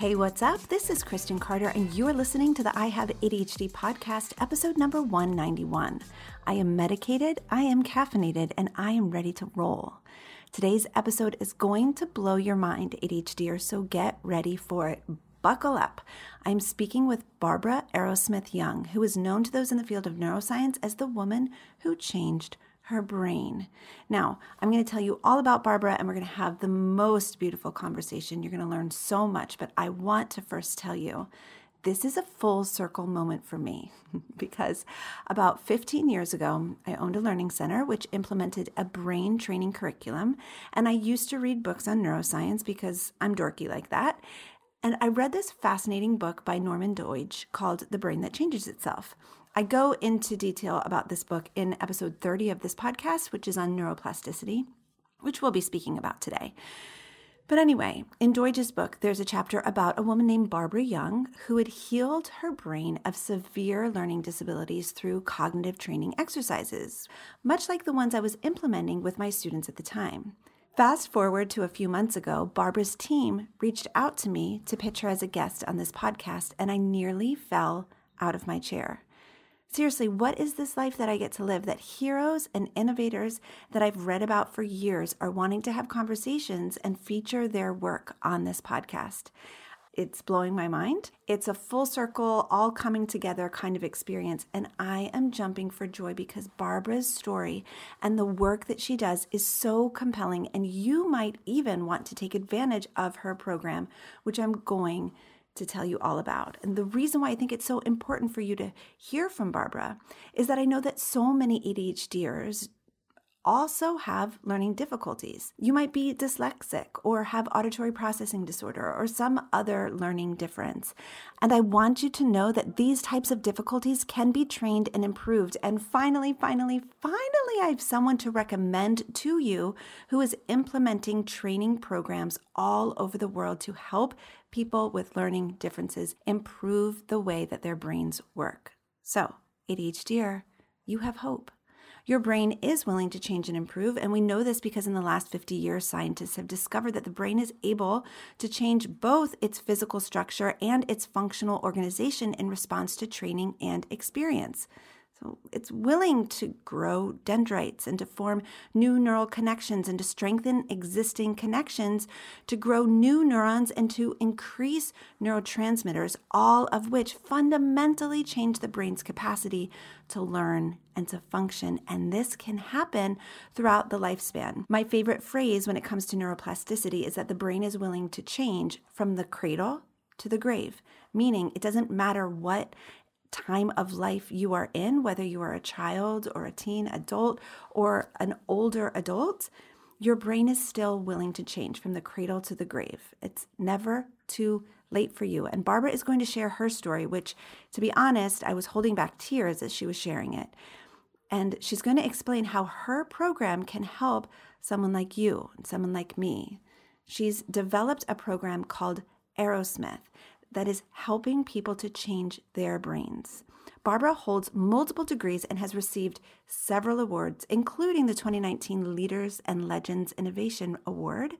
Hey, what's up? This is Kristen Carter, and you're listening to the I Have ADHD podcast, episode number 191. I am medicated, I am caffeinated, and I am ready to roll. Today's episode is going to blow your mind, ADHDer, so get ready for it. Buckle up. I'm speaking with Barbara Arrowsmith Young, who is known to those in the field of neuroscience as the woman who changed her brain. Now, I'm going to tell you all about Barbara and we're going to have the most beautiful conversation. You're going to learn so much, but I want to first tell you this is a full circle moment for me because about 15 years ago, I owned a learning center which implemented a brain training curriculum. And I used to read books on neuroscience because I'm dorky like that. And I read this fascinating book by Norman Doidge called The Brain That Changes Itself. I go into detail about this book in episode 30 of this podcast, which is on neuroplasticity, which we'll be speaking about today. But anyway, in Doidge's book, there's a chapter about a woman named Barbara Young who had healed her brain of severe learning disabilities through cognitive training exercises, much like the ones I was implementing with my students at the time. Fast forward to a few months ago, Barbara's team reached out to me to pitch her as a guest on this podcast, and I nearly fell out of my chair. Seriously, what is this life that I get to live that heroes and innovators that I've read about for years are wanting to have conversations and feature their work on this podcast? It's blowing my mind. It's a full circle, all coming together kind of experience. And I am jumping for joy because Barbara's story and the work that she does is so compelling. And you might even want to take advantage of her program, which I'm going to tell you all about. And the reason why I think it's so important for you to hear from Barbara is that I know that so many ADHDers also have learning difficulties. You might be dyslexic or have auditory processing disorder or some other learning difference. And I want you to know that these types of difficulties can be trained and improved. And finally, finally, finally, I have someone to recommend to you who is implementing training programs all over the world to help people with learning differences improve the way that their brains work. So, ADHDer, you have hope. Your brain is willing to change and improve, and we know this because in the last 50 years, scientists have discovered that the brain is able to change both its physical structure and its functional organization in response to training and experience. So it's willing to grow dendrites and to form new neural connections and to strengthen existing connections, to grow new neurons and to increase neurotransmitters, all of which fundamentally change the brain's capacity to learn and to function. And this can happen throughout the lifespan. My favorite phrase when it comes to neuroplasticity is that the brain is willing to change from the cradle to the grave, meaning it doesn't matter what time of life you are in, whether you are a child or a teen, adult, or an older adult, your brain is still willing to change from the cradle to the grave. It's never too late for you. And Barbara is going to share her story, which, to be honest, I was holding back tears as she was sharing it. And she's going to explain how her program can help someone like you and someone like me. She's developed a program called Arrowsmith that is helping people to change their brains. Barbara holds multiple degrees and has received several awards, including the 2019 Leaders and Legends Innovation Award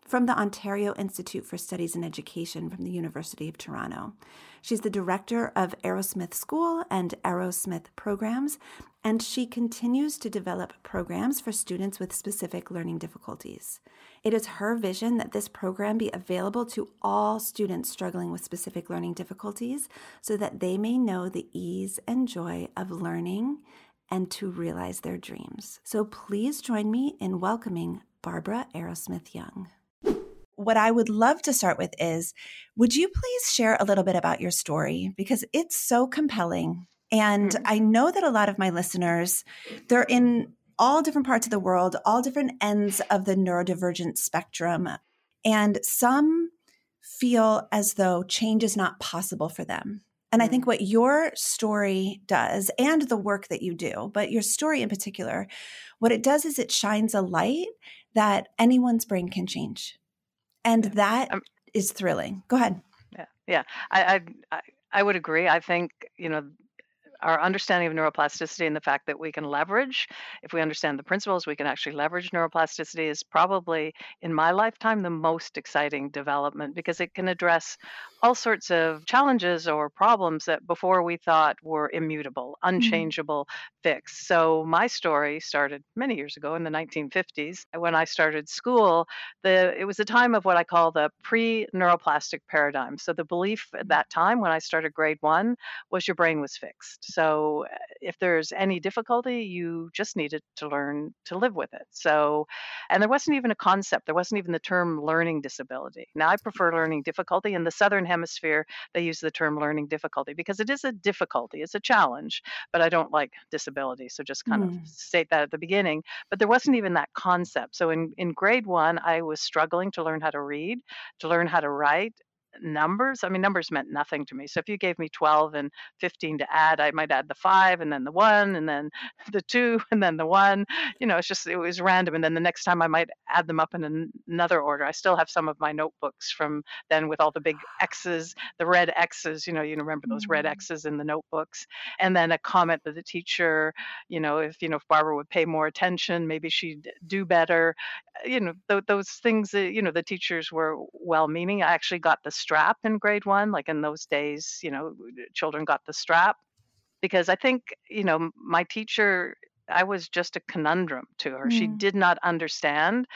from the Ontario Institute for Studies in Education from the University of Toronto. She's the director of Arrowsmith School and Arrowsmith Programs, and she continues to develop programs for students with specific learning difficulties. It is her vision that this program be available to all students struggling with specific learning difficulties so that they may know the ease and joy of learning and to realize their dreams. So please join me in welcoming Barbara Arrowsmith Young what I would love to start with is would you please share a little bit about your story? Because it's so compelling. And mm-hmm. I know that a lot of my listeners, they're in all different parts of the world, all different ends of the neurodivergent spectrum. And some feel as though change is not possible for them. And I think mm. what your story does, and the work that you do, but your story in particular, what it does is it shines a light that anyone's brain can change. And that um, is thrilling. Go ahead. Yeah. Yeah. I, I, I would agree. I think, you know, our understanding of neuroplasticity and the fact that we can leverage, if we understand the principles, we can actually leverage neuroplasticity is probably, in my lifetime, the most exciting development because it can address all sorts of challenges or problems that before we thought were immutable, mm-hmm. unchangeable, mm-hmm. fixed. So my story started many years ago in the 1950s when I started school. The it was a time of what I call the pre-neuroplastic paradigm. So the belief at that time when I started grade 1 was your brain was fixed. So if there's any difficulty, you just needed to learn to live with it. So, and there wasn't even a concept, there wasn't even the term learning disability. Now, I prefer learning difficulty. In the Southern Hemisphere, they use the term learning difficulty because it is a difficulty, it's a challenge, but I don't like disability. So just kind mm. of state that at the beginning. But there wasn't even that concept. So in, in grade one, I was struggling to learn how to read, to learn how to write, numbers. I mean, numbers meant nothing to me. So if you gave me 12 and 15 to add, I might add the five and then the one and then the two and then the one. You know, it's just, it was random. And then the next time I might add them up in an, another order. I still have some of my notebooks from then with all the big X's, the red X's, you know, you remember those red mm-hmm. X's in the notebooks. And then a comment that the teacher, you know, if, you know, if Barbara would pay more attention, maybe she'd do better. You know, th- those things that, you know, the teachers were well meaning. I actually got the strap in grade one. Like in those days, you know, children got the strap because I think, you know, my teacher I was just a conundrum to her. Mm. She did not understand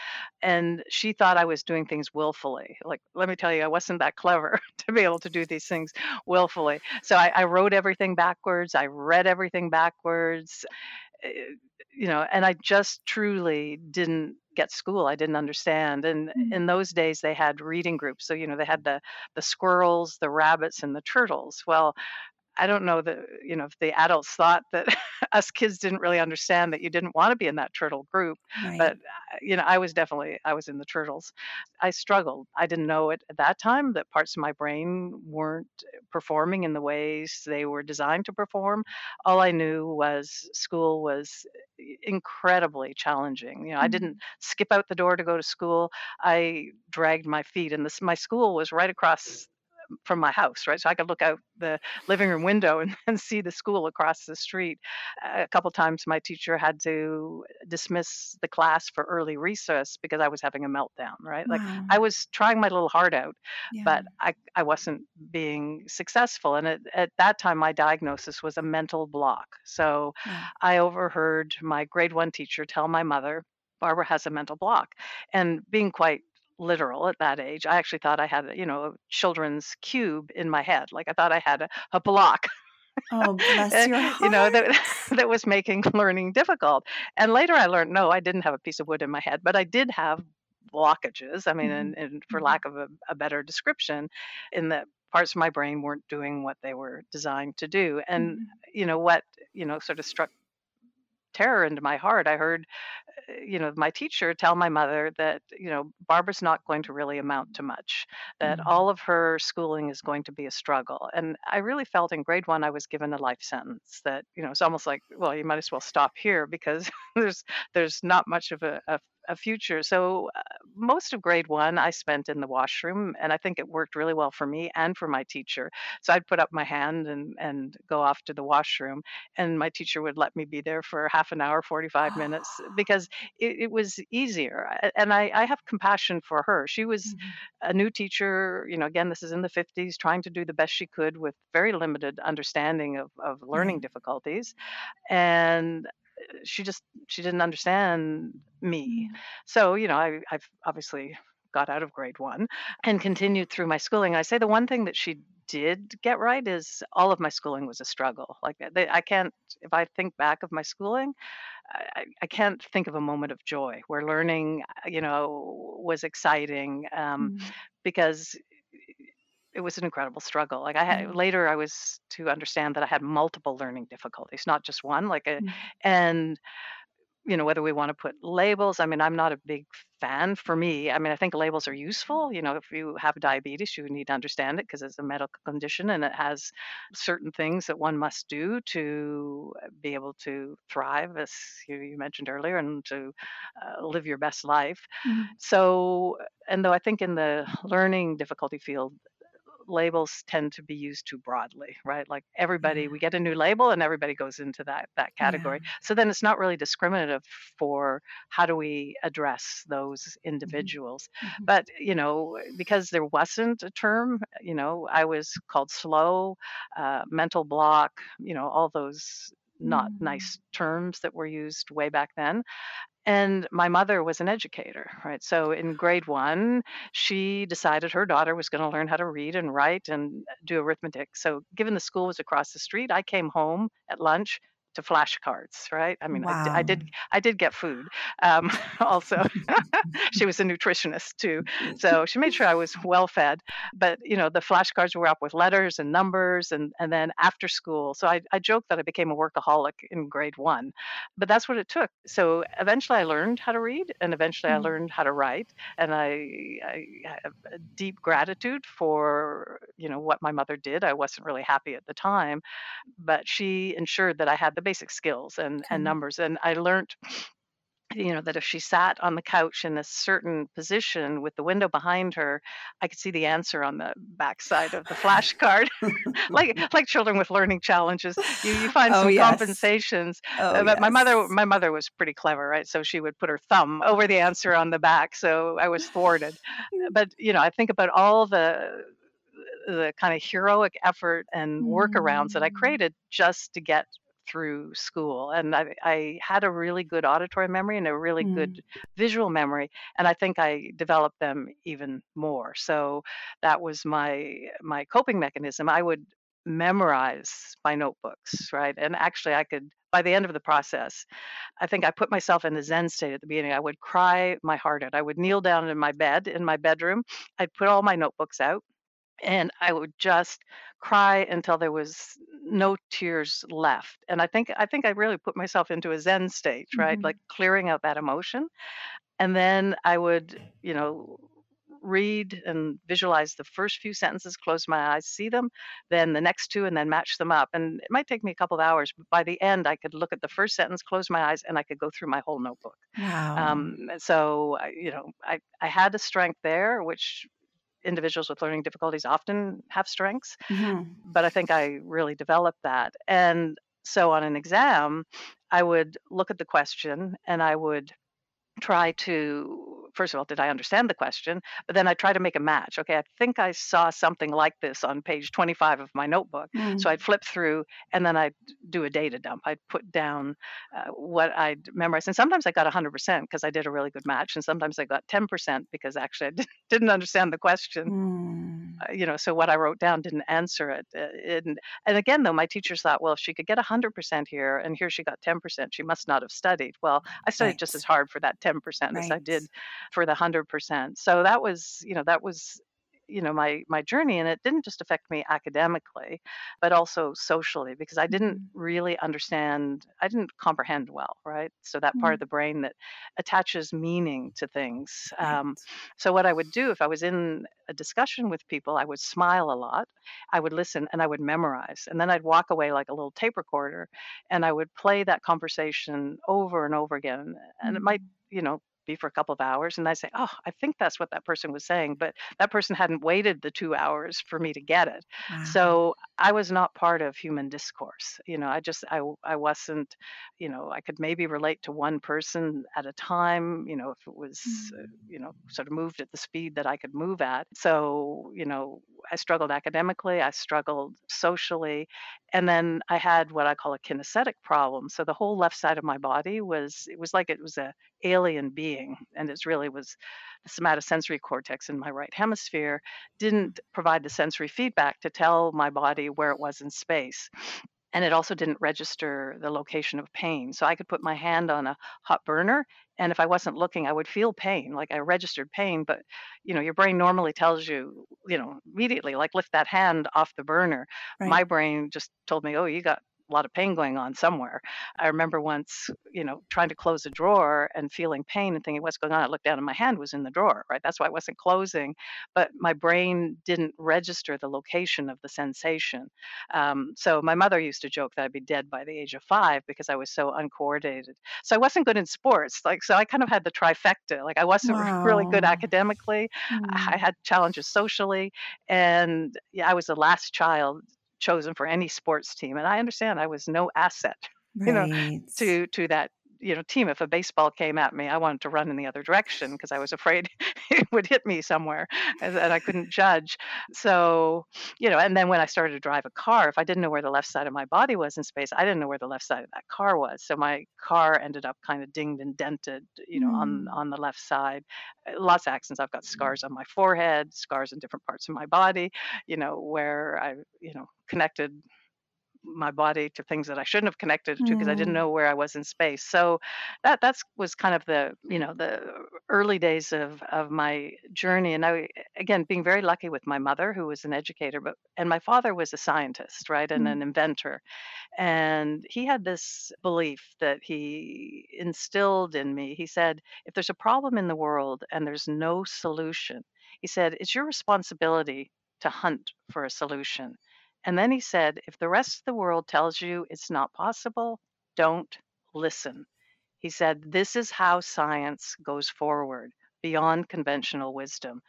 and she thought I was doing things willfully. Like, let me tell you, I wasn't that clever to be able to do these things willfully. So I, I wrote everything backwards, I read everything backwards, eh, you know, and I just truly didn't get school. I didn't understand. And mm-hmm. in those days, they had reading groups. So you know, they had the the squirrels, the rabbits, and the turtles. Well, I don't know that you know if the adults thought that us kids didn't really understand that you didn't want to be in that turtle group, right. but uh, you know I was definitely I was in the turtles. I struggled. I didn't know it at that time that parts of my brain weren't performing in the ways they were designed to perform. All I knew was school was incredibly challenging. You know, mm-hmm. I didn't skip out the door to go to school. I dragged my feet, and this my school was right across from my house, right? So I could look out the living room window and, and see the school across the street. A couple times my teacher had to dismiss the class for early recess because I was having a meltdown, right? Wow. Like I was trying my little heart out, yeah. but I, I wasn't being successful. And at, at that time, my diagnosis was a mental block. So yeah. I overheard my grade one teacher tell my mother, Barbara has a mental block. And being quite literal at that age. I actually thought I had, you know, a children's cube in my head. Like I thought I had a, a block. Oh, bless your heart. you know, that, that was making learning difficult. And later I learned, no, I didn't have a piece of wood in my head, but I did have blockages. I mean, mm-hmm. and, and, for mm-hmm. lack of a, a, better description, in that parts of my brain weren't doing what they were designed to do. And, mm-hmm. you know, what, you know, sort of struck terror into my heart. I heard, uh, you know, my teacher tell my mother that, you know, Barbara's not going to really amount to much, that mm-hmm. all of her schooling is going to be a struggle. And I really felt in grade one, I was given a life sentence that, you know, it's almost like, well, you might as well stop here because there's there's not much of a, a a future. So uh, most of grade one I spent in the washroom, and I think it worked really well for me and for my teacher. So I'd put up my hand and and go off to the washroom, and my teacher would let me be there for half an hour, 45 minutes, because it, it was easier. And I, I have compassion for her. She was mm-hmm. a new teacher. You know, again, this is in the 50s, trying to do the best she could with very limited understanding of of learning mm-hmm. difficulties, and she just she didn't understand me. Mm. So you know, I, I've obviously got out of grade one and continued through my schooling. I say the one thing that she did get right is all of my schooling was a struggle. Like they, I can't, if I think back of my schooling, I, I, can't think of a moment of joy where learning, you know, was exciting um, mm. because it was an incredible struggle. Like I had mm. later, I was to understand that I had multiple learning difficulties, not just one. Like, a, mm. and you know, whether we want to put labels. I mean, I'm not a big fan for me. I mean, I think labels are useful. You know, if you have diabetes, you need to understand it because it's a medical condition and it has certain things that one must do to be able to thrive, as you, you mentioned earlier, and to uh, live your best life. Mhm. So, and though I think in the learning difficulty field, labels tend to be used too broadly, right? Like everybody, Yeah. we get a new label and everybody goes into that that Yeah. category. So then it's not really discriminative for how do we address those Mhm. individuals. Mhm. But, you know, because there wasn't a term, you know, I was called slow, uh, mental block, you know, all those not Mm. nice terms that were used way back then. And my mother was an educator, right? So in grade one, she decided her daughter was going to learn how to read and write and do arithmetic. So, given the school was across the street, I came home at lunch to flashcards, right? I mean, I Wow. did, I did get food. Um, also, she was a nutritionist too, so she made sure I was well fed. But you know, the flashcards were up with letters and numbers, and and then after school. So I, I joke that I became a workaholic in grade one, but that's what it took. So eventually, I learned how to read, and eventually, I Mm. learned how to write, and I I have a deep gratitude for you know what my mother did. I wasn't really happy at the time, but she ensured that I had the basic skills and and numbers, and I learned you know that if she sat on the couch in a certain position with the window behind her i could see the answer on the backside of the flashcard. Like like children with learning challenges. You, you find Oh, some yes. compensations Oh, Uh, but my mother my mother was pretty clever right? So she would put her thumb over the answer on the back so i was thwarted. But you know i think about all the the kind of heroic effort and workarounds that I Mm. created just to get through school. And I, I had a really good auditory memory and a really Mm. good visual memory, and I think I developed them even more. So that was my my coping mechanism. I would memorize my notebooks, right? And actually, I could. By the end of the process, I think I put myself in a Zen state at the beginning. I would cry my heart out. I would kneel down in my bed in my bedroom. I'd put all my notebooks out and I would just cry until there was no tears left. And I think I think I really put myself into a zen state, right? Mhm. Like clearing out that emotion. And then I would, you know, read and visualize the first few sentences, close my eyes, see them, then the next two, and then match them up. And it might take me a couple of hours, but by the end, I could look at the first sentence, close my eyes, and I could go through my whole notebook. Wow. Um, so, you know, I, I had a strength there, which individuals with learning difficulties often have strengths, Mhm. but I think I really developed that. And so on an exam, I would look at the question and I would try to first of all did i understand the question? But then i try to make a match okay i think i saw something like this on page 25 of my notebook Mm. so i'd flip through and then i'd do a data dump. I'd put down uh, what i'd memorized and sometimes i got 100% because i did a really good match and sometimes i got 10% because actually i didn't, didn't understand the question. Mm. uh, you know so what i wrote down didn't answer it uh, and and again though my teachers thought well if she could get 100% here and here she got 10% she must not have studied. Well i studied just as hard for that 10% as i did for the 100% so that was you know that was you know my my journey and it didn't just affect me academically but also socially because i didn't Mhm. really understand i didn't comprehend well right so that part of the brain that attaches meaning to things um, so what I would do if I was in a discussion with people, I would smile a lot. I would listen and I would memorize. And then I'd walk away like a little tape recorder and I would play that conversation over and over again. And it might, Mm. you know, be for a couple of hours and I say, "Oh, I think that's what that person was saying," but that person hadn't waited the 2 hours for me to get it. Wow. So I was not part of human discourse. You know, I just I, I wasn't, you know, I could maybe relate to one person at a time, you know, if it was uh, Mm. you know, sort of moved at the speed that I could move at. So, you know, I struggled academically, I struggled socially, and then I had what I call a kinesthetic problem. So the whole left side of my body was it was like it was a alien being and it really was the somatosensory cortex in my right hemisphere didn't provide the sensory feedback to tell my body where it was in space and it also didn't register the location of pain. So I could put my hand on a hot burner, and if I wasn't looking, I would feel pain, like I registered pain. But you know, your brain normally tells you, you know, immediately, like lift that hand off the burner. Right. My brain just told me, oh, you got a lot of pain going on somewhere. I remember once, you know, trying to close a drawer and feeling pain and thinking, what's going on? I looked down and my hand was in the drawer, right? That's why it wasn't closing. But my brain didn't register the location of the sensation. Um, so my mother used to joke that I'd be dead by the age of five because I was so uncoordinated. So I wasn't good in sports. Like, so I kind of had the trifecta. Like, I wasn't wow. really good academically. Mm. I had challenges socially. And yeah, I was the last child chosen for any sports team and i understand i was no asset right. you know to to that you know team if a baseball came at me i wanted to run in the other direction because i was afraid it would hit me somewhere and, and i couldn't judge. So you know and then when i started to drive a car if i didn't know where the left side of my body was in space i didn't know where the left side of that car was. So my car ended up kind of dinged and dented you know mm. on on the left side. Uh, lots of accidents. I've got scars on my forehead scars in different parts of my body you know where i you know connected my body to things that I shouldn't have connected to because I didn't mm. know where I was in space. So that that's was kind of the you know the early days of of my journey. And I again being very lucky with my mother who was an educator, but and my father was a scientist, right, and mm. an inventor, and he had this belief that he instilled in me. He said, if there's a problem in the world and there's no solution, he said it's your responsibility to hunt for a solution and then he said, if the rest of the world tells you it's not possible, don't listen. He said, this is how science goes forward beyond conventional wisdom.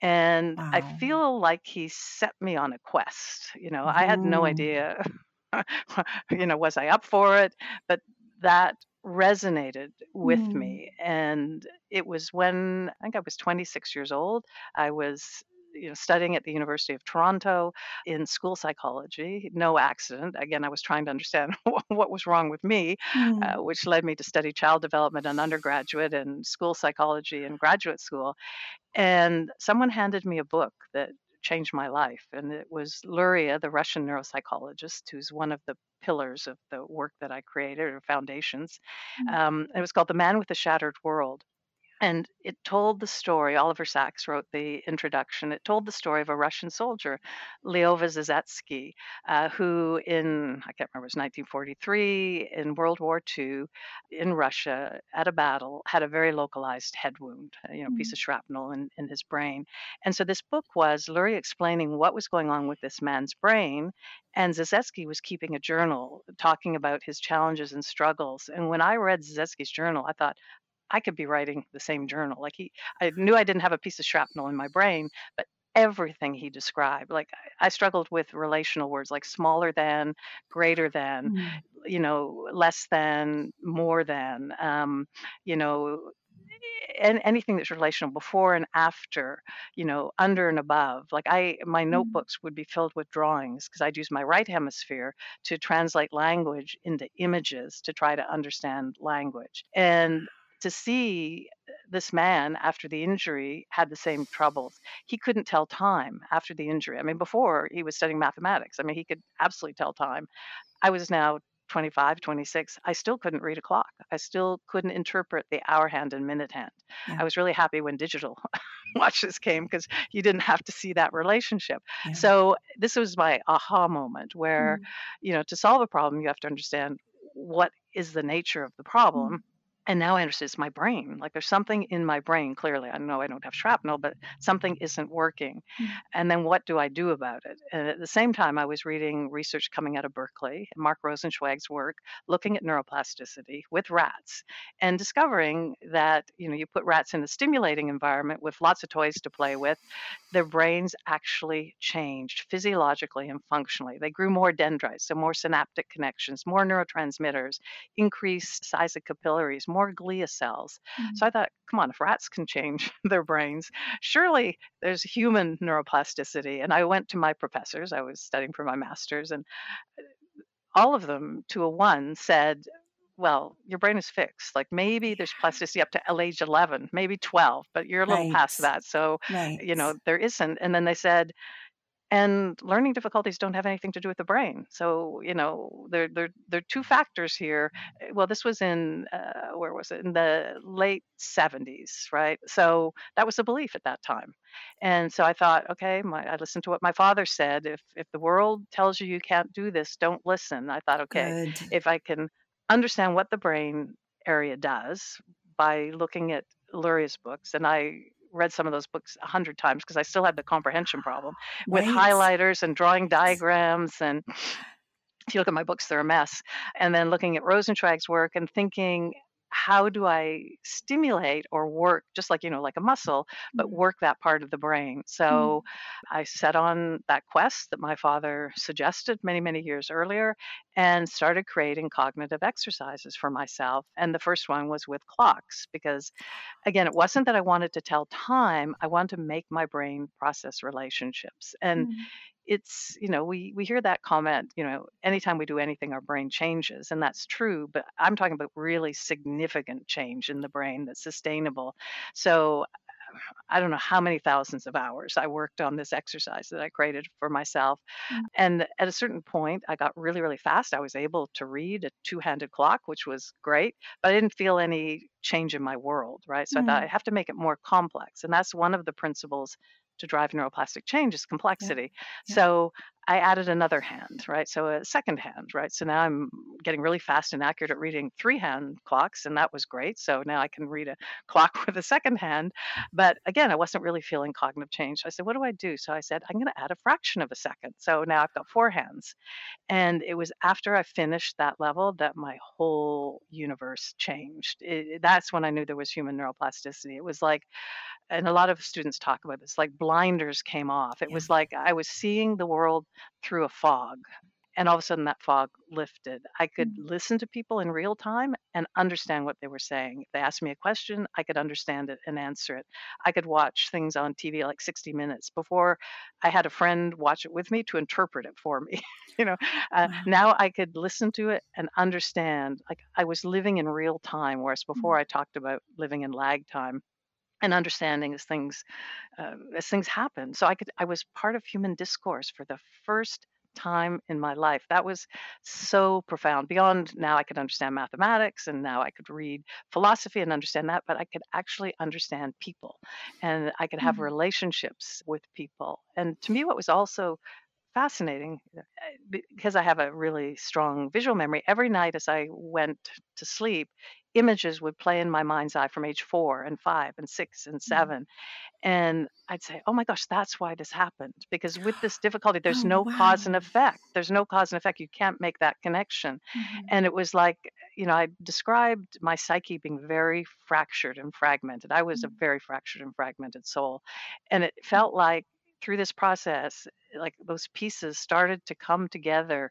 And wow. I feel like he set me on a quest. You know, I had no idea, you know, was I up for it? But that resonated with mm. me. And it was when I think I was 26 years old. I was you know, studying at the University of Toronto in school psychology. No accident. Again, I was trying to understand what was wrong with me, mm. uh, which led me to study child development and undergraduate and school psychology and graduate school. And someone handed me a book that changed my life. And it was Luria, the Russian neuropsychologist, who's one of the pillars of the work that I created or foundations. Mm-hmm. Um, it was called The Man with the Shattered World. And it told the story, Oliver Sacks wrote the introduction. It told the story of a Russian soldier, Lyova Zasetsky, uh, who in, I can't remember, it was 1943, in World War II, in Russia, at a battle, had a very localized head wound, uh, you know, mm-hmm. piece of shrapnel in, in his brain. And so this book was Luria explaining what was going on with this man's brain. And Zasetsky was keeping a journal talking about his challenges and struggles. And when I read Zasetsky's journal, I thought, I could be writing the same journal. Like he, I knew I didn't have a piece of shrapnel in my brain, but everything he described, like I struggled with relational words like smaller than, greater than, mm. you know, less than, more than, um, you know, and anything that's relational before and after you know under and above like i my mm. notebooks would be filled with drawings because i'd use my right hemisphere to translate language into images to try to understand language and to see this man after the injury had the same troubles. He couldn't tell time after the injury. I mean, before he was studying mathematics. I mean, he could absolutely tell time. I was now 25, 26. I still couldn't read a clock. I still couldn't interpret the hour hand and minute hand. Yeah. I was really happy when digital watches came because you didn't have to see that relationship. Yeah. So this was my aha moment where, mm. you know, to solve a problem, you have to understand what is the nature of the problem. Mm and now I understand it's my brain. Like there's something in my brain, clearly. I know I don't have shrapnel, but something isn't working. Mm-hmm. And then what do I do about it? And at the same time, I was reading research coming out of Berkeley, Mark Rosenzweig's work, looking at neuroplasticity with rats and discovering that, you know, you put rats in a stimulating environment with lots of toys to play with, their brains actually changed physiologically and functionally. They grew more dendrites, so more synaptic connections, more neurotransmitters, increased size of capillaries, more glia cells. Mm-hmm. So I thought, come on, if rats can change their brains, surely there's human neuroplasticity. And I went to my professors, I was studying for my master's, and uh, all of them to a one said, well, your brain is fixed. Like maybe there's plasticity up to age 11, maybe 12, but you're a little right. past that. So, right. you know, there isn't. And then they said, and learning difficulties don't have anything to do with the brain. So, you know, there there there are two factors here. Eh, Well, this was in uh, where was it? In the late 70s, right? So that was a belief at that time. And so I thought, okay, my, I listened to what my father said. If if the world tells you you can't do this, don't listen. I thought, okay, Good. if I can understand what the brain area does by looking at Luria's books, and I read some of those books a hundred times because I still had the comprehension problem with Right. highlighters and drawing diagrams and if you look at my books, they're a mess. And then looking at Rosenzweig's work and thinking, how do I stimulate or work, just like, you know, like a muscle, but Mm, work that part of the brain? mm, So I set on that quest that my father suggested many, many years earlier and started creating cognitive exercises for myself. And the first one was with clocks, because again, it wasn't that I wanted to tell time, I wanted to make my brain process relationships. And mm. It's you know we we hear that comment you know anytime we do anything our brain changes and that's true but i'm talking about really significant change in the brain that's sustainable. So i don't know how many thousands of hours i worked on this exercise that i created for myself Mm, and at a certain point i got really really fast. I was able to read a two-handed clock which was great but i didn't feel any change in my world right? So i thought i mm. have to make it more complex and that's one of the principles to drive neuroplastic change is Yeah, complexity yeah. so I added another hand, right? So a second hand, right? So now I'm getting really fast and accurate at reading three hand clocks, and that was great. So now I can read a clock with a second hand. But again, I wasn't really feeling cognitive change. So I said, what do I do? So I said, I'm going to add a fraction of a second. So now I've got four hands. And it was after I finished that level that my whole universe changed. It, that's when I knew there was human neuroplasticity. It was like and a lot of students talk about this like blinders came off. It Yeah. was like i was seeing the world through a fog and all of a sudden that fog lifted. I could Mm, listen to people in real time and understand what they were saying. If they asked me a question i could understand it and answer it. I could watch things on tv like 60 minutes before i had a friend watch it with me to interpret it for me you know? Uh, Wow. now i could listen to it and understand. Like i was living in real time whereas before Mm, i talked about living in lag time and understanding as things uh, as things happen. So I could I was part of human discourse for the first time in my life. That was so profound. Beyond now I could understand mathematics and now I could read philosophy and understand that, but I could actually understand people and I could have mm. relationships with people. And to me what was also fascinating uh, because I have a really strong visual memory. Every night as I went to sleep, images would play in my mind's eye from age four and five and six and Mm. seven. And I'd say, oh my gosh, that's why this happened. Because with this difficulty, there's Oh, no cause and effect. There's no cause and effect. You can't make that connection. Mhm, And it was like, you know, I described my psyche being very fractured and fragmented. I was a mm, very fractured and fragmented soul. And it mm, felt like through this process, like those pieces started to come together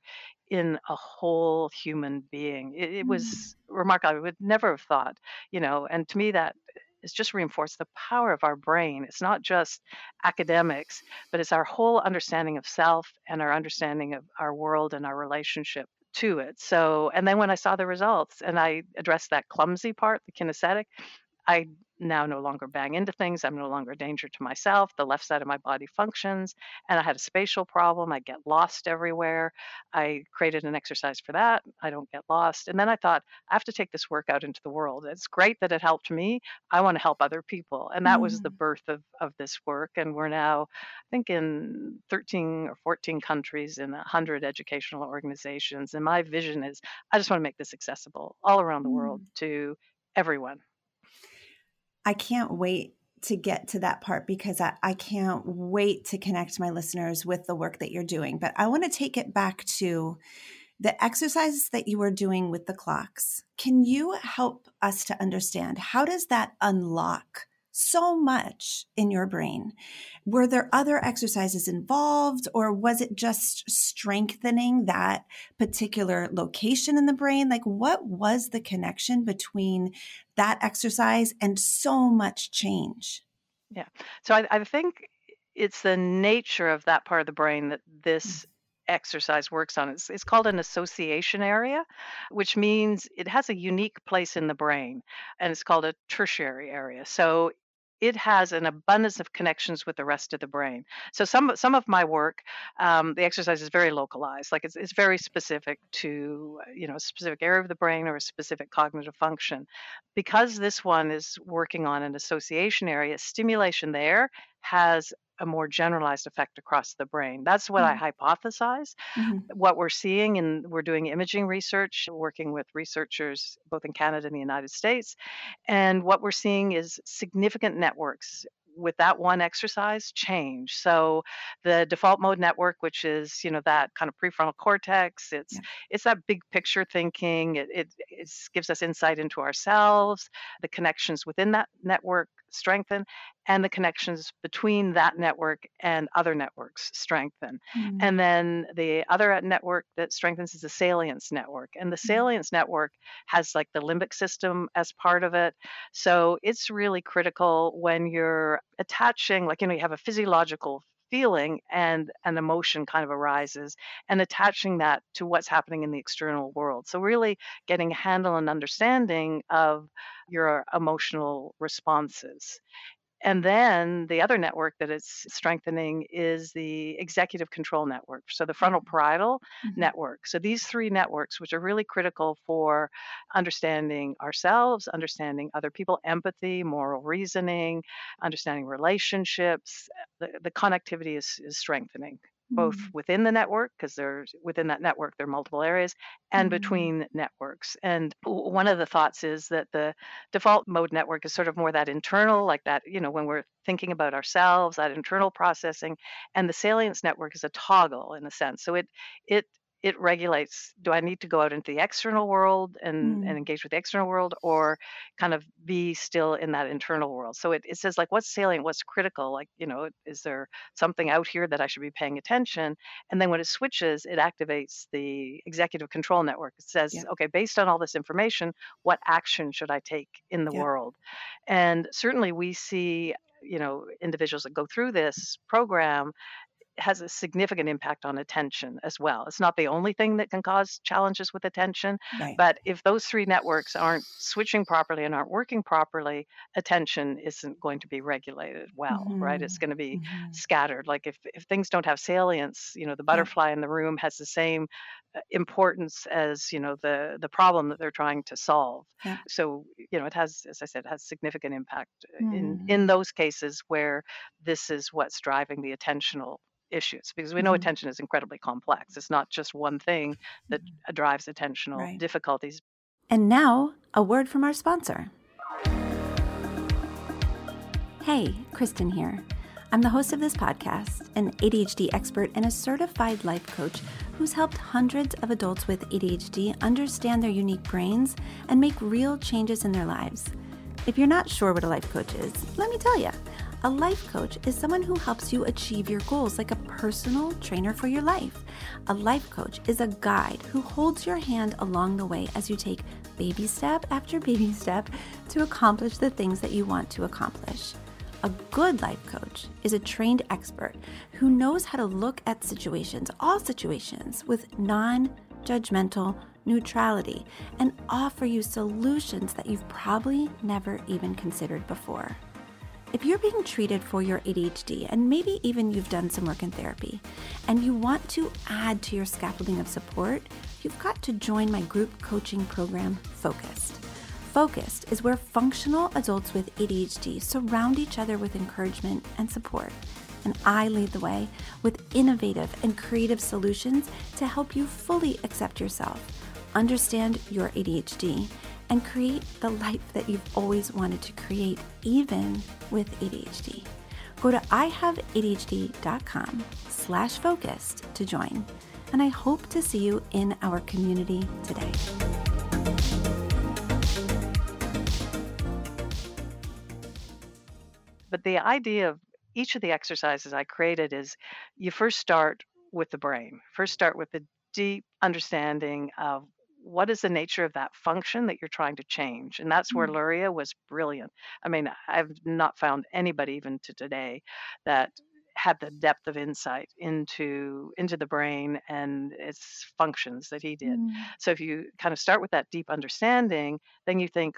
in a whole human being. It, it mm, was remarkable. I would never have thought, you know, and to me, that is just reinforced the power of our brain. It's not just academics, but it's our whole understanding of self and our understanding of our world and our relationship to it. So, and then when I saw the results and I addressed that clumsy part, the kinesthetic, I now no longer bang into things. I'm no longer a danger to myself. The left side of my body functions. And I had a spatial problem. I get lost everywhere. I created an exercise for that. I don't get lost. And then I thought, I have to take this work out into the world. It's great that it helped me. I want to help other people. And that was the mm. birth of, of this work. And we're now, I think, in 13 or 14 countries in 100 educational organizations. And my vision is I just want to make this accessible all around the world Mm. to everyone. I can't wait to get to that part because I, I can't wait to connect my listeners with the work that you're doing. But I want to take it back to the exercises that you were doing with the clocks. Can you help us to understand how does that unlock so much in your brain? Were there other exercises involved or was it just strengthening that particular location in the brain? Like what was the connection between that exercise and so much change? Yeah. So I, I think it's the nature of that part of the brain that this mm. exercise works on. It's, it's called an association area, which means it has a unique place in the brain, and it's called a tertiary area. So it has an abundance of connections with the rest of the brain. So some some of my work, um, the exercise is very localized, like it's, it's very specific to you know a specific area of the brain or a specific cognitive function. Because this one is working on an association area, stimulation there has a more generalized effect across the brain. That's what I Mm. hypothesize. Mhm. What we're seeing, and we're doing imaging research, working with researchers both in Canada and the United States, and what we're seeing is significant networks with that one exercise change. So the default mode network, which is you know that kind of prefrontal cortex, it's Yeah. it's that big picture thinking. It it it's, gives us insight into ourselves. The connections within that network strengthen, and the connections between that network and other networks strengthen. Mm. And then the other network that strengthens is the salience network. And the Mhm. salience network has like the limbic system as part of it. So it's really critical when you're attaching, like, you know, you have a physiological feeling and an emotion kind of arises and attaching that to what's happening in the external world. So really getting a handle and understanding of your emotional responses. And then the other network that it's strengthening is the executive control network. So the frontal parietal Mhm. network. So these three networks, which are really critical for understanding ourselves, understanding other people, empathy, moral reasoning, understanding relationships, the, the connectivity is, is strengthening both Mm. within the network because there's within that network there are multiple areas and Mm. between networks and one of the thoughts is that the default mode network is sort of more that internal like that you know when we're thinking about ourselves that internal processing and the salience network is a toggle in a sense so it it it regulates do i need to go out into the external world and Mm. and engage with the external world or kind of be still in that internal world so it, it says like what's salient what's critical like you know is there something out here that i should be paying attention and then when it switches it activates the executive control network it says Yeah. okay based on all this information what action should i take in the Yeah. world and certainly we see you know individuals that go through this program has a significant impact on attention as well. It's not the only thing that can cause challenges with attention, Right. but if those three networks aren't switching properly and aren't working properly, attention isn't going to be regulated well, right? It's Mhm. going to be Mhm. scattered. Like if if things don't have salience, you know, the Yeah. butterfly in the room has the same uh, importance as, you know, the the problem that they're trying to solve. Yeah. So, you know, it has as I said, has significant impact uh, in Mm. in those cases where this is what's driving the attentional issues because we know Mhm. attention is incredibly complex. It's not just one thing that Mhm. uh, drives attentional Right. difficulties. And now, a word from our sponsor. Hey, Kristen here. I'm the host of this podcast, an ADHD expert and a certified life coach who's helped hundreds of adults with ADHD understand their unique brains and make real changes in their lives. If you're not sure what a life coach is, let me tell you. A life coach is someone who helps you achieve your goals like a personal trainer for your life. A life coach is a guide who holds your hand along the way as you take baby step after baby step to accomplish the things that you want to accomplish. A good life coach is a trained expert who knows how to look at situations, all situations, with non judgmental neutrality and offer you solutions that you've probably never even considered before. If you're being treated for your ADHD, and maybe even you've done some work in therapy, and you want to add to your scaffolding of support, you've got to join my group coaching program, Focused. Focused is where functional adults with ADHD surround each other with encouragement and support. And I lead the way with innovative and creative solutions to help you fully accept yourself, understand your ADHD, and create the life that you've always wanted to create, even with ADHD. Go to ihaveadhd.com slash focused to join. And I hope to see you in our community today. But the idea of each of the exercises I created is you first start with the brain. First start with the deep understanding of what is the nature of that function that you're trying to change. And that's where Mm. Luria was brilliant. I mean, I've not found anybody even to today that had the depth of insight into into the brain and its functions that he did. Mm. So if you kind of start with that deep understanding, then you think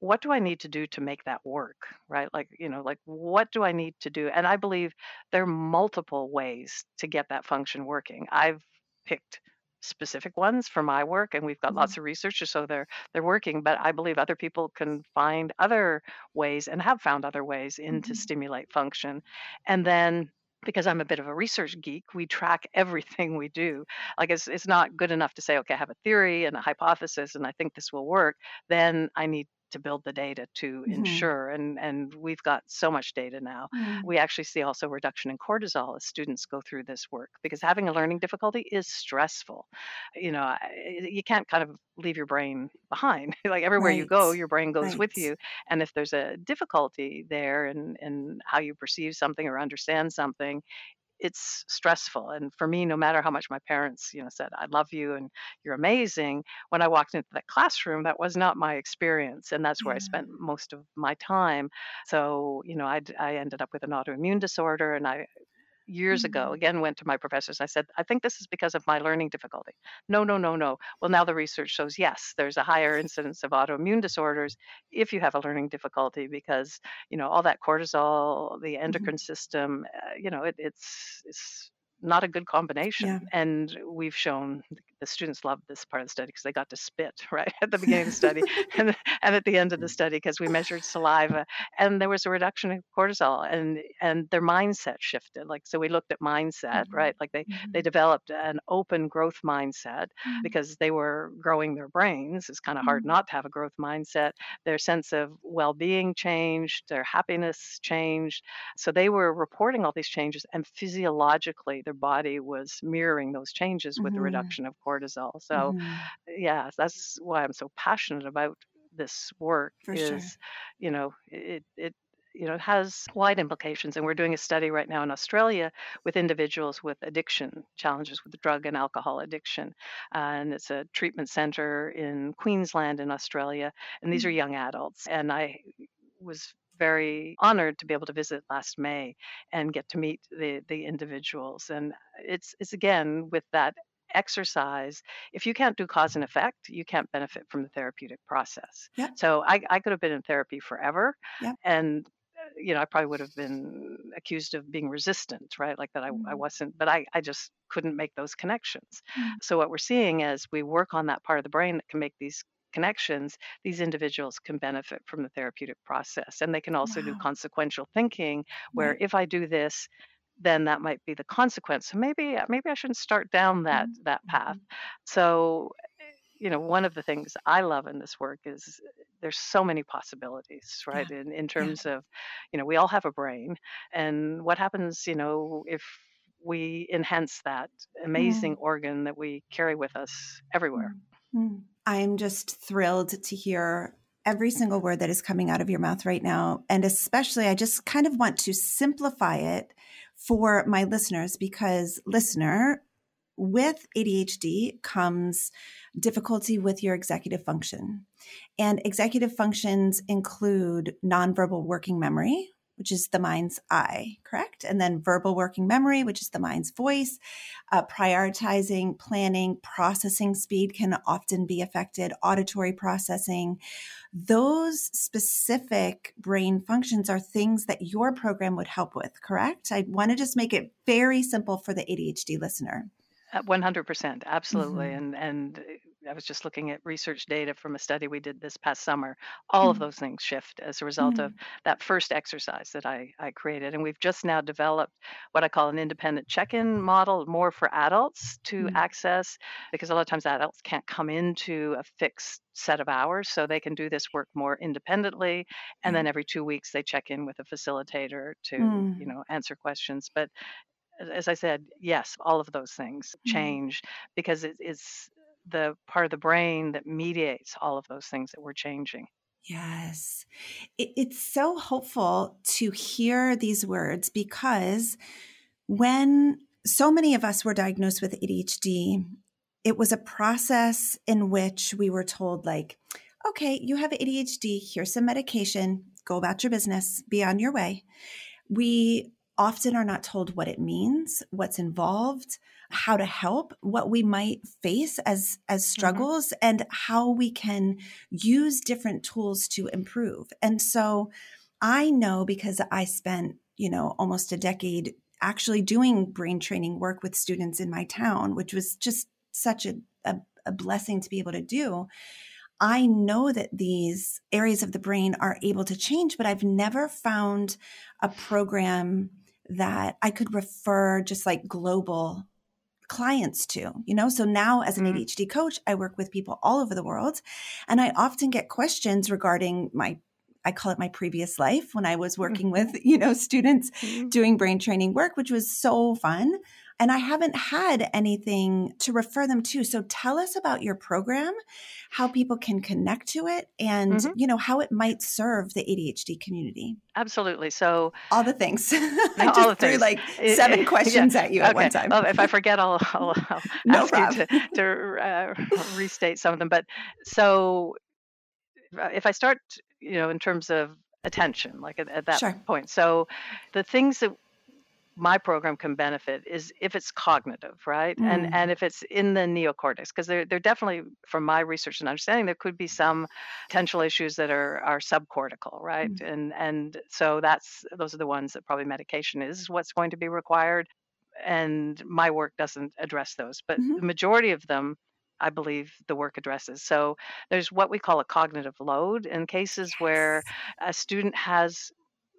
what do I need to do to make that work? Right? Like, you know, like what do I need to do? And I believe there are multiple ways to get that function working. I've picked specific ones for my work and we've got Mhm. lots of researchers so they're they're working but i believe other people can find other ways and have found other ways in to Mhm. stimulate function and then because i'm a bit of a research geek we track everything we do like it's, it's not good enough to say okay i have a theory and a hypothesis and i think this will work then i need to build the data to Mhm. ensure and and we've got so much data now Mm. we actually see also reduction in cortisol as students go through this work because having a learning difficulty is stressful. You know, you can't kind of leave your brain behind. like everywhere you go, your brain goes with you. And if there's a difficulty there in, in how you perceive something or understand something, it's stressful. And for me, no matter how much my parents, you know, said, I love you and you're amazing, when I walked into that classroom, that was not my experience. And that's where I spent most of my time. So, you know, I, I ended up with an autoimmune disorder and I years ago Mm. again went to my professors i said i think this is because of my learning difficulty no no no no well now the research shows yes there's a higher incidence of autoimmune disorders if you have a learning difficulty because you know all that cortisol the Mhm. endocrine system uh, you know it, it's it's not a good combination Yeah. and we've shown the students loved this part of the study because they got to spit right at the beginning of the study and, and at the end of the study because we measured saliva and there was a reduction in cortisol and and their mindset shifted like so we looked at mindset Mhm. right like they they Mhm. developed an open growth mindset Mm. because they were growing their brains it's kind of hard Mm. not to have a growth mindset their sense of well-being changed their happiness changed so they were reporting all these changes and physiologically their body was mirroring those changes with the Mhm. reduction of cortisol so Mhm. yeah that's why i'm so passionate about this work For sure. is you know it it you know it has wide implications and we're doing a study right now in australia with individuals with addiction challenges with drug and alcohol addiction and it's a treatment center in queensland in australia and these are Mm. young adults and i was very honored to be able to visit last may and get to meet the the individuals and it's it's again with that exercise if you can't do cause and effect you can't benefit from the therapeutic process Yep. so i, I could have been in therapy forever Yep. and uh, you know i probably would have been accused of being resistant right like that i, I Mm. wasn't but I, I just couldn't make those connections Mm. so what we're seeing as we work on that part of the brain that can make these connections these individuals can benefit from the therapeutic process and they can also do consequential thinking where Right. if i do this then that might be the consequence so maybe maybe i shouldn't start down that Mhm. that path Mhm. so you know one of the things i love in this work is there's so many possibilities Yeah. right in, in Yeah. terms of you know we all have a brain and what happens you know if we enhance that amazing Mm. organ that we carry with us everywhere Mm. Mm. I'm just thrilled to hear every single word that is coming out of your mouth right now. And especially, I just kind of want to simplify it for my listeners because, listener, with ADHD comes difficulty with your executive function. And executive functions include nonverbal working memory, which is the mind's eye, correct? And then verbal working memory, which is the mind's voice. Uh, prioritizing, planning, processing speed can often be affected, auditory processing. Those specific brain functions are things that your program would help with, correct? I want to just make it very simple for the ADHD listener. Uh, 100% absolutely Mhm. and and uh, i was just looking at research data from a study we did this past summer all of Mm. those things shift as a result of Mm. that first exercise that i i created and we've just now developed what i call an independent check-in model more for adults to Mm. access because a lot of times adults can't come into a fixed set of hours so they can do this work more independently and Yeah. then every two weeks they check in with a facilitator to Mm. you know answer questions but as I said, yes, all of those things Mm. change because it is the part of the brain that mediates all of those things that we're changing. Yes. It, it's so hopeful to hear these words because when so many of us were diagnosed with ADHD, it was a process in which we were told, like, okay, you have ADHD, here's some medication, go about your business, be on your way. We often are not told what it means, what's involved, how to help, what we might face as as Mm-hmm. struggles and how we can use different tools to improve. And so I know because I spent, you know, almost a decade actually doing brain training work with students in my town, which was just such a, a, a blessing to be able to do. I know that these areas of the brain are able to change, but I've never found a program that I could refer just like global clients to, you know? So now as an Mhm. ADHD coach, I work with people all over the world and I often get questions regarding my I call it my previous life when I was working with, you know, students Mhm. doing brain training work, which was so fun. And I haven't had anything to refer them to. So tell us about your program, how people can connect to it, and Mhm. you know how it might serve the ADHD community. Absolutely. So All the things. I No, all just the threw things. like seven yeah. questions at you at one Okay. time. Well, if I forget, I'll, I'll, I'll No ask you to, to uh, restate some of them. But so if I start, you know, in terms of attention, like at, at that Sure. point. So the things that my program can benefit is if it's cognitive, right? Mm. And and if it's in the neocortex, because there there definitely, from my research and understanding, there could be some potential issues that are are subcortical, right? Mm. And and so that's those are the ones that probably medication is what's going to be required. And my work doesn't address those, but Mhm. the majority of them. I believe the work addresses. So there's what we call a cognitive load in cases where a student has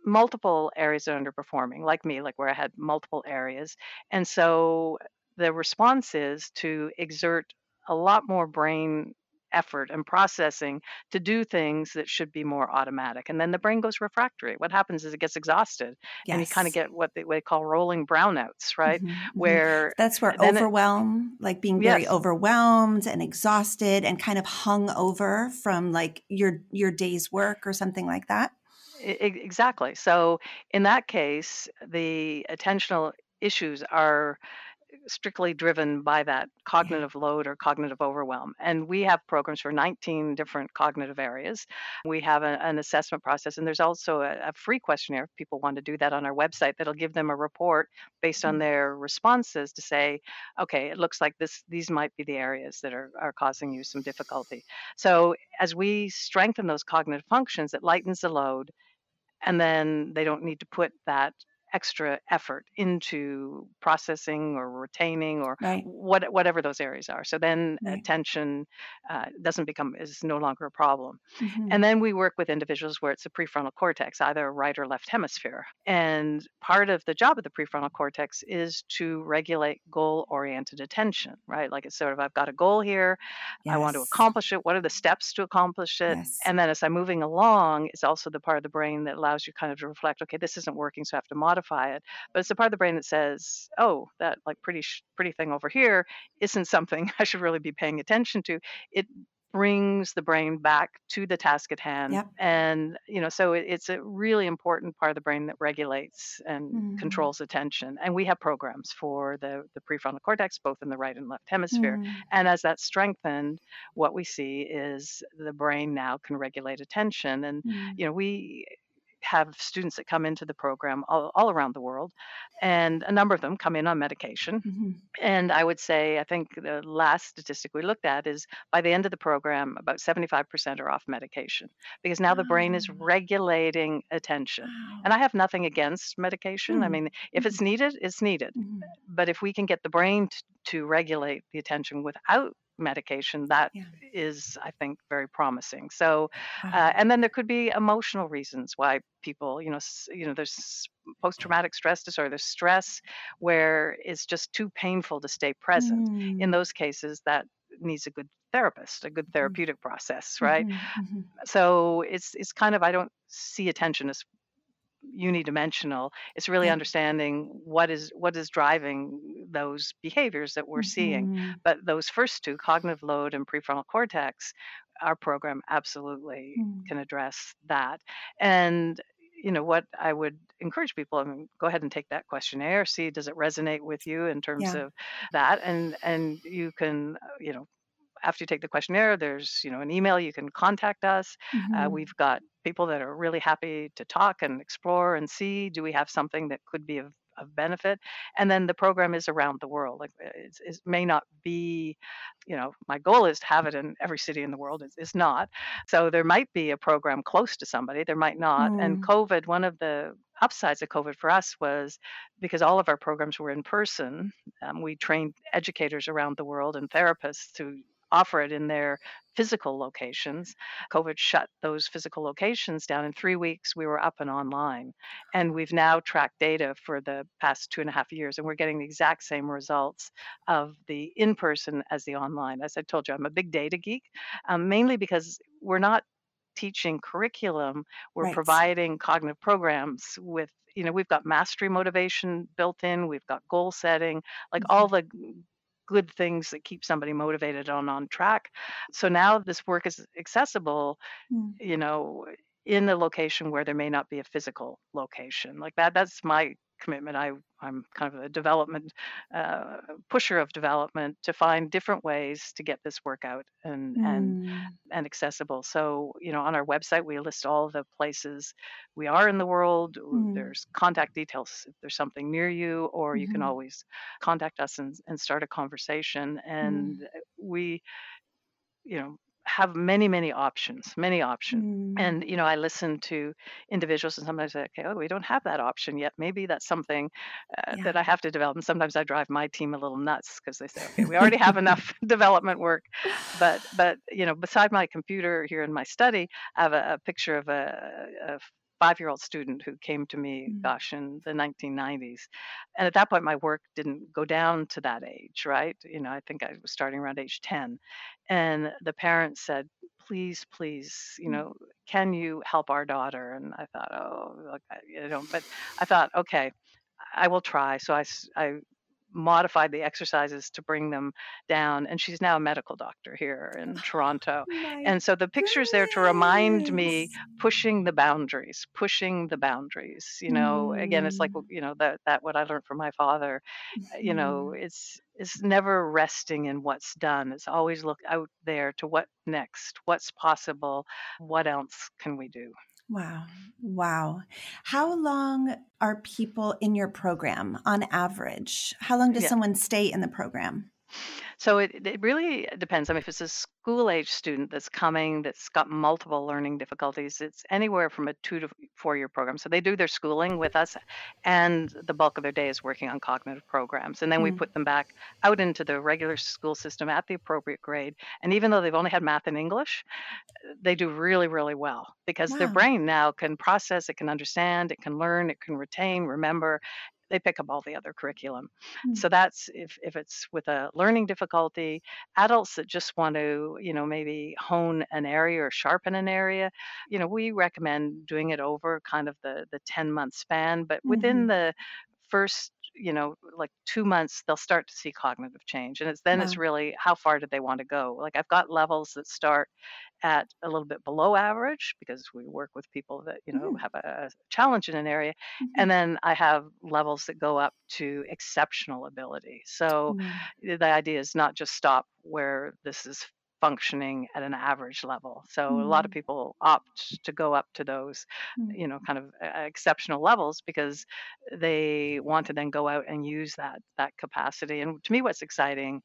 multiple areas are underperforming, like me, like where I had multiple areas. And so the response is to exert a lot more brain effort and processing to do things that should be more automatic. And then the brain goes refractory. What happens is it gets exhausted and you kind of get what they, what they call rolling brownouts, right? Mhm, mhm. Where That's where then it- overwhelm, like being very Yes. overwhelmed and exhausted and kind of hung over from like your your day's work or something like that. Exactly. So in that case, the attentional issues are strictly driven by that cognitive load or cognitive overwhelm. And we have programs for 19 different cognitive areas. We have a- an assessment process, and there's also a, a free questionnaire if people want to do that on our website that'll give them a report based on Mm. their responses to say, okay, it looks like this these might be the areas that are, are causing you some difficulty. So as we strengthen those cognitive functions, it lightens the load and then they don't need to put that extra effort into processing or retaining or Right. what whatever those areas are. So then Right. attention uh, doesn't become is no longer a problem. Mhm. And then we work with individuals where it's the prefrontal cortex, either right or left hemisphere. And part of the job of the prefrontal cortex is to regulate goal oriented attention, right? Like it's sort of, I've got a goal here. I want to accomplish it. What are the steps to accomplish it? Yes. And then as I'm moving along, it's also the part of the brain that allows you kind of to reflect, okay, this isn't working, so I have to modify it. But it's the part of the brain that says, oh, that like pretty sh- pretty thing over here isn't something I should really be paying attention to. It brings the brain back to the task at hand Yep. and you know so it, it's a really important part of the brain that regulates and Mhm. controls attention and we have programs for the the prefrontal cortex both in the right and left hemisphere Mm. and as that's strengthened, what we see is the brain now can regulate attention. And, Mm. you know, we have students that come into the program all, all around the world, and a number of them come in on medication. Mhm. And I would say, I think the last statistic we looked at is by the end of the program, about 75% are off medication because now the brain is regulating attention. Wow. And I have nothing against medication. I Mm. mean, if it's needed, it's needed Mhm. but if we can get the brain t- to regulate the attention without medication that is, Yeah. i think very promising so uh, and then there could be emotional reasons why people you know s- you know there's post-traumatic stress disorder there's stress where it's just too painful to stay present in Mm. those cases that needs a good therapist a good therapeutic process right Mhm. Mhm. so it's it's kind of i don't see attention as unidimensional it's really Yeah. understanding what is what is driving those behaviors that we're seeing Mhm. but those first two cognitive load and prefrontal cortex our program absolutely Mm. can address that and you know what i would encourage people I mean, go ahead and take that questionnaire see does it resonate with you in terms Yeah. of that and and you can uh, you know after you take the questionnaire there's you know an email you can contact us uh, Mhm. we've got people that are really happy to talk and explore and see do we have something that could be of, of benefit. And then the program is around the world. Like it may not be, you know, my goal is to have it in every city in the world. It's, it's not. So there might be a program close to somebody, there might not. Mm. And COVID, one of the upsides of COVID for us was because all of our programs were in person, um, we trained educators around the world and therapists to offer it in their physical locations. COVID shut those physical locations down. In three weeks, we were up and online. And we've now tracked data for the past two and a half years, and we're getting the exact same results of the in person as the online. As I told you, I'm a big data geek, um, mainly because we're not teaching curriculum, we're right. providing cognitive programs with you know we've got mastery motivation built in we've got goal setting like mm-hmm. all the good things that keep somebody motivated on on track. So now this work is accessible, mm. you know, in a location where there may not be a physical location. Like that that's my commitment. I I'm kind of a development uh, pusher of development to find different ways to get this work out and mm. and and accessible. So you know, on our website we list all the places we are in the world. Mm. There's contact details if there's something near you, or you can mm-hmm. always contact us and and start a conversation. And mm. we, you know, have many many options many options mm. and you know i listen to individuals and sometimes i say okay oh we don't have that option yet maybe that's something uh, yeah. that i have to develop and sometimes i drive my team a little nuts because they say okay we already have enough development work but but you know beside my computer here in my study i have a, a picture of a, a five year old student who came to me, mm. gosh, in the 1990s. And at that point, my work didn't go down to that age, right? You know, I think I was starting around age 10. And the parents said, please, please, you mm. know, can you help our daughter? And I thought, oh, look, I, you know, but I thought, okay, I will try. So I, I modified the exercises to bring them down and she's now a medical doctor here in Toronto oh and so the pictures there to remind me pushing the boundaries pushing the boundaries you know mm. again it's like mm. you know that that what I learned from my father mm-hmm. you know mm-hmm. it's it's never resting in what's done it's always look out there to what next what's possible what else can we do Wow. Wow. How long are people in your program on average? How long does yeah. someone stay in the program? So it, it really depends. I mean, if it's a school age student that's coming that's got multiple learning difficulties, it's anywhere from a two to four year program. So they do their schooling with us, and the bulk of their day is working on cognitive programs. And then we mm. put them back out into the regular school system at the appropriate grade. And even though they've only had math and English, they do really, really well because wow. their brain now can process, it can understand, it can learn, it can retain, remember, they pick up all the other curriculum. Mm-hmm. So that's if if it's with a learning difficulty, adults that just want to, you know, maybe hone an area or sharpen an area, you know, we recommend doing it over kind of the the 10 month span, but within mm-hmm. the first you know like two months they'll start to see cognitive change and it's then wow. it's really how far do they want to go like i've got levels that start at a little bit below average because we work with people that you know mm. have a, challenge in an area mm-hmm. and then i have levels that go up to exceptional ability so mm. the idea is not just stop where this is functioning at an average level. So mm. a lot of mm. people opt to go up to those, mm. you know, kind of uh, exceptional levels because they want to then go out and use that that capacity. And to me, what's exciting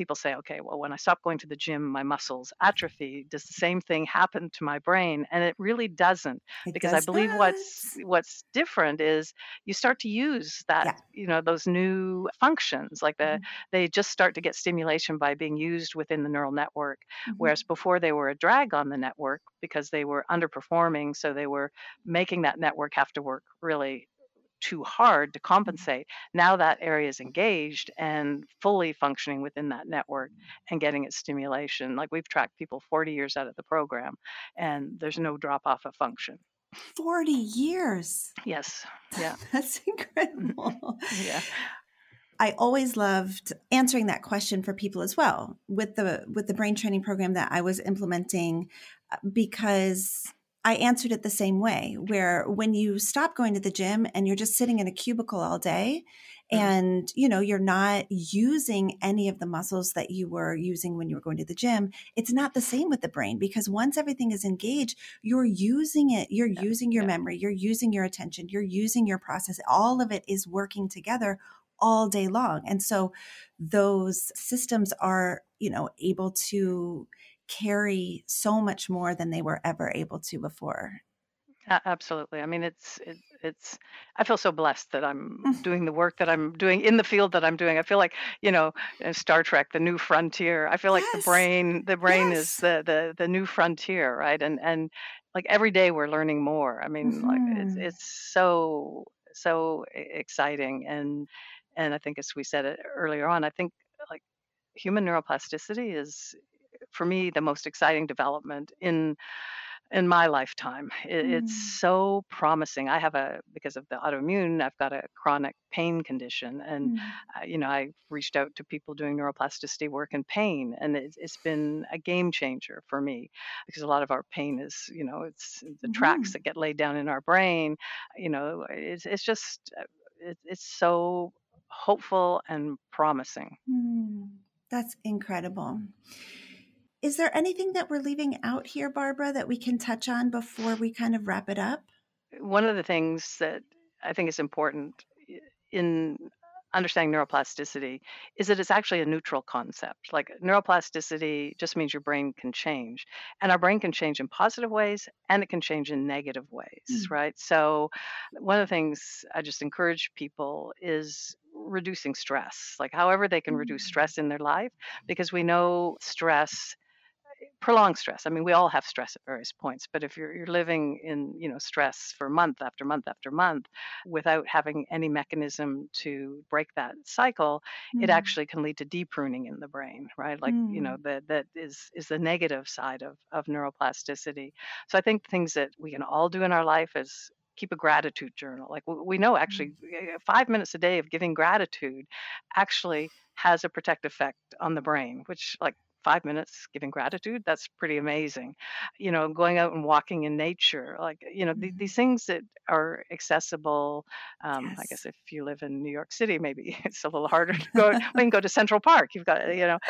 people say, okay, well, when I stop going to the gym, my muscles atrophy. Does the same thing happen to my brain? And it really doesn't, it because does I believe what's what's different is you start to use that, yeah. you know, those new functions. Like the mm-hmm. they just start to get stimulation by being used within the neural network, mm-hmm. whereas before they were a drag on the network because they were underperforming, so they were making that network have to work really too hard to compensate. Now that area is engaged and fully functioning within that network and getting its stimulation. Like we've tracked people 40 years out of the program and there's no drop off of function. 40 years. Yes. Yeah. That's incredible. yeah. I always loved answering that question for people as well with the with the brain training program that I was implementing uh, because I answered it the same way, where when you stop going to the gym and you're just sitting in a cubicle all day mm-hmm. and you know you're not using any of the muscles that you were using when you were going to the gym it's not the same with the brain because once everything is engaged you're using it you're yeah. using your yeah. memory you're using your attention you're using your process all of it is working together all day long and so those systems are you know able to carry so much more than they were ever able to before absolutely. I mean, it's it, it's. I feel so blessed that I'm doing the work that I'm doing in the field that I'm doing. I feel like you know, Star Trek, the new frontier. I feel like yes. the brain, the brain yes. is the the the new frontier, right? And and like every day we're learning more. I mean, mm-hmm. like it's mm-hmm. it's so so exciting, and and I think as we said it earlier on, I think like human neuroplasticity is for me the most exciting development in in my lifetime. It, mm. It's so promising. I have a because of the autoimmune, I've got a chronic pain condition, and mm. uh, you know I reached out to people doing neuroplasticity work in pain, and it, it's been a game changer for me because a lot of our pain is you know it's the mm. tracks that get laid down in our brain. You know, it's it's just uh, it, it's so hopeful and promising. Mm. That's incredible. Is there anything that we're leaving out here, Barbara, that we can touch on before we kind of wrap it up? One of the things that I think is important in understanding neuroplasticity is that it's actually a neutral concept. Like neuroplasticity just means your brain can change. And our brain can change in positive ways and it can change in negative ways, mm. right? So, one of the things I just encourage people is reducing stress, like however they can mm. reduce stress in their life, because we know stress prolonged stress. I mean, we all have stress at various points, but if you're you're living in you know stress for month after month after month without having any mechanism to break that cycle, mm. it actually can lead to depruning in the brain, right? Like mm. you know that that is is the negative side of of neuroplasticity. So I think things that we can all do in our life is keep a gratitude journal. Like we know actually mm. five minutes a day of giving gratitude actually has a protective effect on the brain, which like five minutes giving gratitude that's pretty amazing you know going out and walking in nature like you know th- these mm-hmm. things that are accessible um, yes. i guess if you live in new york city maybe it's a little harder to go we can go to central park you've got you know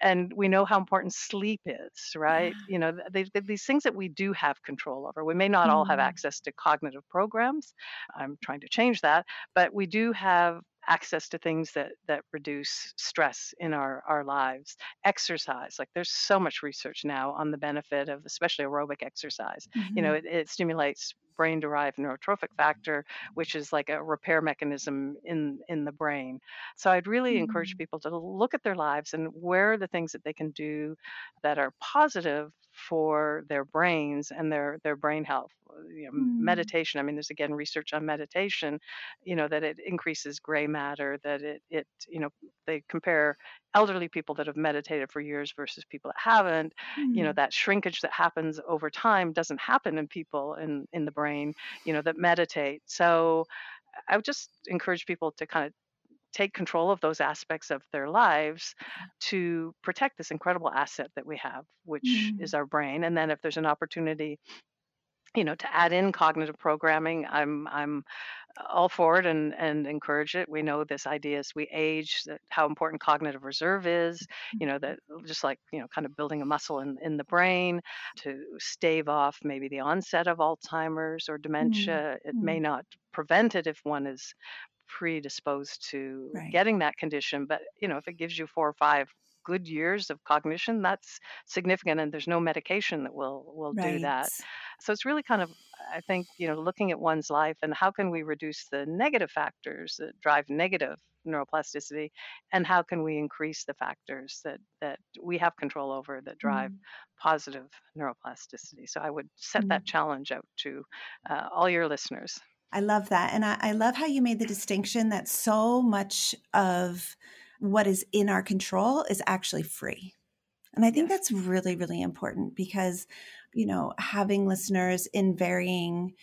and we know how important sleep is right you know they, they, these things that we do have control over we may not mm. all have mm-hmm. access to cognitive programs i'm trying to change that but we do have access to things that that reduce stress in our our lives exercise like there's so much research now on the benefit of especially aerobic exercise mm-hmm. you know mm-hmm. it, it stimulates brain derived neurotrophic factor which is like a repair mechanism in in the brain so i'd really mm-hmm. encourage people to look at their lives and where are the things that they can do that are positive for their brains and their their brain health you know, mm. meditation i mean there's again research on meditation you know that it increases gray matter that it it you know they compare elderly people that have meditated for years versus people that haven't mm. you know mm. that shrinkage that happens over time doesn't happen in people in in the brain you know that meditate so i would just encourage people to kind of take control of those aspects of their lives to protect this incredible asset that we have, which mm. is our brain. And then if there's an opportunity, you know, to add in cognitive programming, I'm I'm all for it and and encourage it. We know this idea as we age that how important cognitive reserve is. You know that just like you know, kind of building a muscle in in the brain to stave off maybe the onset of Alzheimer's or mm. dementia. Mm. It may not prevent it if one is predisposed to right. getting that condition but you know if it gives you four or five good years of cognition that's significant and there's no medication that will will right. do that so it's really kind of i think you know looking at one's life and how can we reduce the negative factors that drive negative neuroplasticity and how can we increase the factors that that we have control over that drive mm. positive neuroplasticity so i would set mm. that challenge out to uh, all your listeners I love that. And I, I, love how you made the distinction that so much of what is in our control is actually free. And I think yes. that's really, really important because, you know, having listeners in varying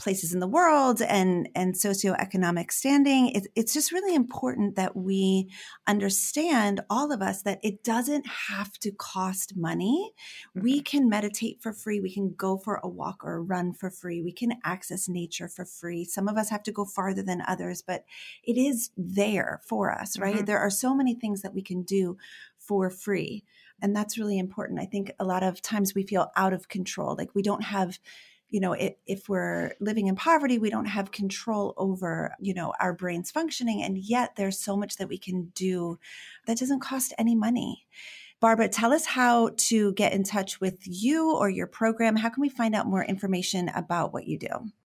places in the world and and socioeconomic standing it, it's just really important that we understand all of us that it doesn't have to cost money. Mm-hmm. we can meditate for free. We can go for a walk or a run for free. We can access nature for free. Some of us have to go farther than others but it is there for us right? Mm-hmm. there are so many things that we can do for free and that's really important. I think a lot of times we feel out of control. Like we don't have you know if, if we're living in poverty we don't have control over you know our brains functioning and yet there's so much that we can do that doesn't cost any money. Barbara tell us how to get in touch with you or your program. How can we find out more information about what you do?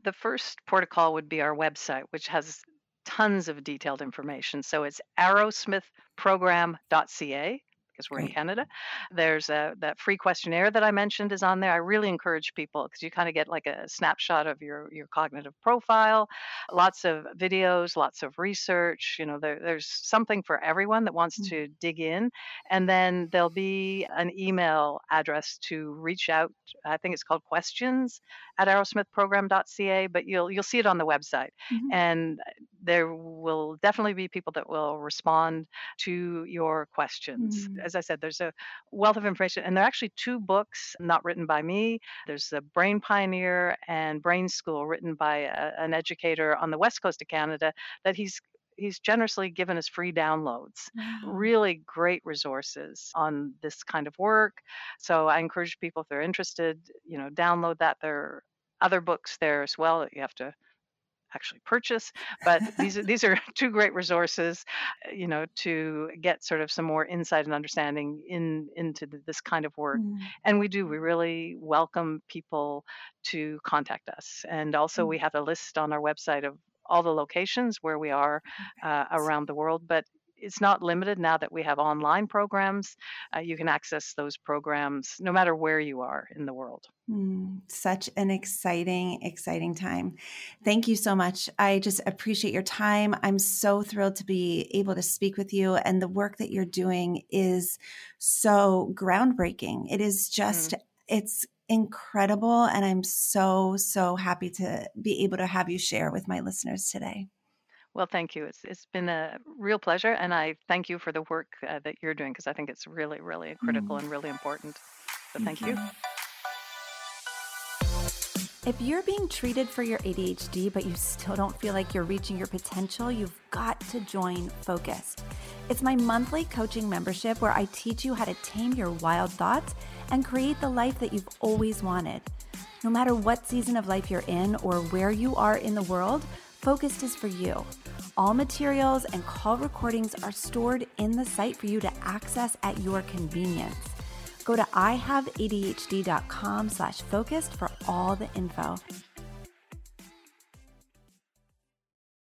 The first protocol would be our website which has tons of detailed information. So it's arrowsmithprogram.ca because we're Great. in Canada. There's a, that free questionnaire that I mentioned is on there. I really encourage people because you kind of get like a snapshot of your your cognitive profile, lots of videos, lots of research. You know, there, there's something for everyone that wants mm-hmm. to dig in, and then there'll be an email address to reach out. I think it's called questions at arrowsmithprogram.ca, but you'll you'll see it on the website, mm-hmm. and there will definitely be people that will respond to your questions. Mm-hmm as I said, there's a wealth of information, and there are actually two books not written by me. There's the Brain Pioneer and Brain School, written by a, an educator on the west coast of Canada, that he's he's generously given us free downloads wow. really great resources on this kind of work so i encourage people if they're interested you know download that there are other books there as well that you have to actually purchase. But these are these are two great resources, uh, you know, to get sort of some more insight and understanding in into the, this kind of work. Mm. And we do we really welcome people to contact us. And also mm. we have a list on our website of all the locations where we are uh, around the world. But it's not limited now that we have online programs. Uh, you can access those programs no matter where you are in the world. Mm, such an exciting, exciting time. Thank you so much. I just appreciate your time. I'm so thrilled to be able to speak with you. And the work that you're doing is so groundbreaking. It is just, mm. it's incredible. And I'm so, so happy to be able to have you share with my listeners today. Well, thank you. It's it's been a real pleasure, and I thank you for the work uh, that you're doing because I think it's really, really critical mm. and really important. So thank, thank you. you. If you're being treated for your ADHD, but you still don't feel like you're reaching your potential, you've got to join Focused. It's my monthly coaching membership where I teach you how to tame your wild thoughts and create the life that you've always wanted. No matter what season of life you're in or where you are in the world, Focused is for you. All materials and call recordings are stored in the site for you to access at your convenience. Go to ihaveadhd.com slash focused for all the info.